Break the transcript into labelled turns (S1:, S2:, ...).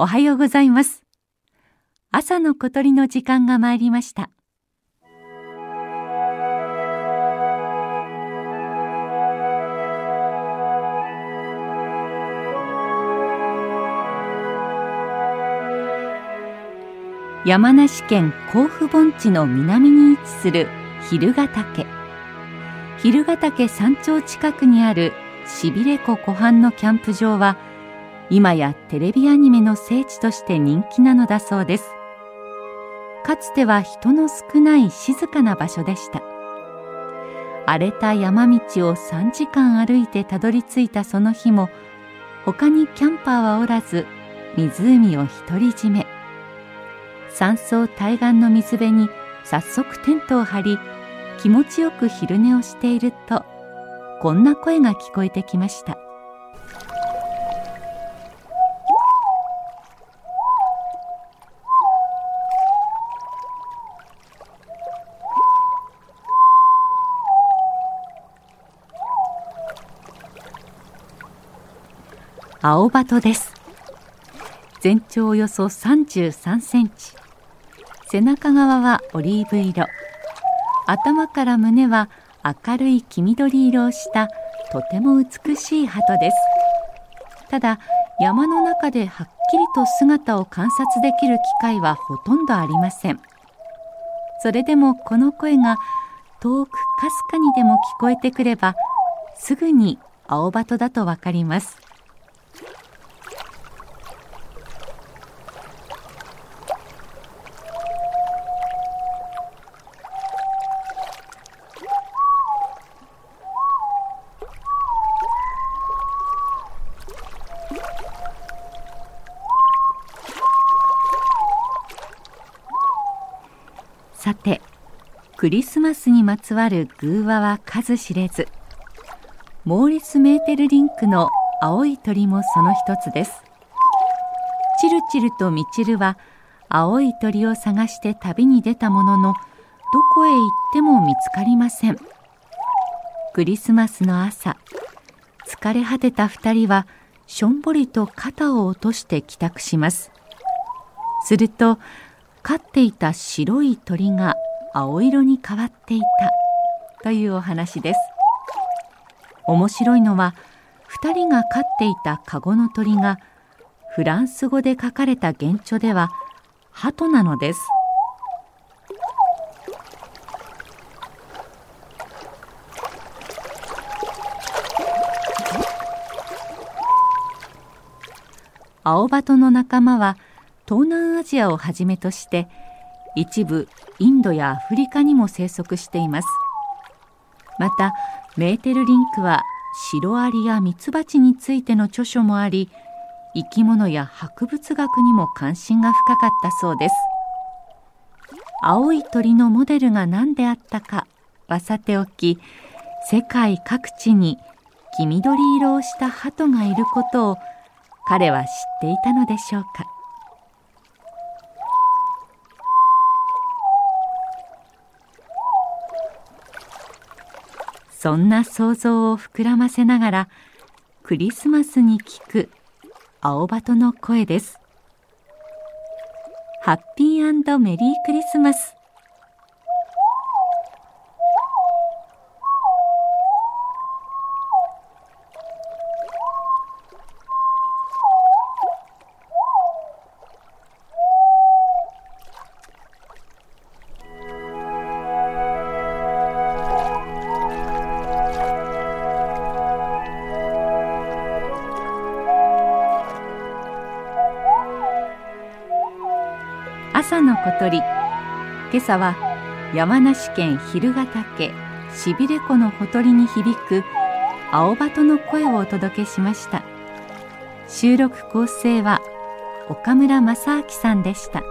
S1: おはようございます。朝の小鳥の時間が参りました。山梨県甲府盆地の南に位置する蛭ヶ岳。蛭ヶ岳山頂近くにあるしびれ湖湖畔のキャンプ場は今やテレビアニメの聖地として人気なのだそうです。かつては人の少ない静かな場所でした。荒れた山道を3時間歩いてたどり着いたその日も他にキャンパーはおらず湖を独り占め。山荘対岸の水辺に早速テントを張り気持ちよく昼寝をしているとこんな声が聞こえてきました。青バトです。全長およそ33センチ。背中側はオリーブ色。頭から胸は明るい黄緑色をしたとても美しい鳩です。ただ山の中ではっきりと姿を観察できる機会はほとんどありません。それでもこの声が遠くかすかにでも聞こえてくればすぐに青鳩だとわかります。さてクリスマスにまつわる偶話は数知れずモーリス・メーテルリンクの青い鳥もその一つです。チルチルとミチルは青い鳥を探して旅に出たもののどこへ行っても見つかりません。クリスマスの朝疲れ果てた二人はしょんぼりと肩を落として帰宅します。すると飼っていた白い鳥が青色に変わっていた。というお話です。面白いのは2人が飼っていたカゴの鳥がフランス語で書かれた原著では鳩なのです。青鳩の仲間は東南アジアをはじめとして一部インドやアフリカにも生息しています。またメーテルリンクはシロアリやミツバチについての著書もあり生き物や博物学にも関心が深かったそうです。青い鳥のモデルが何であったかはさておき世界各地に黄緑色をした鳩がいることを彼は知っていたのでしょうか。そんな想像を膨らませながらクリスマスに聞く青鳩の声です。ハッピーメリークリスマス。朝の小鳥今朝は山梨県蛭ヶ岳しびれ湖のほとりに響く青鳩の声をお届けしました収録構成は岡村正明さんでした。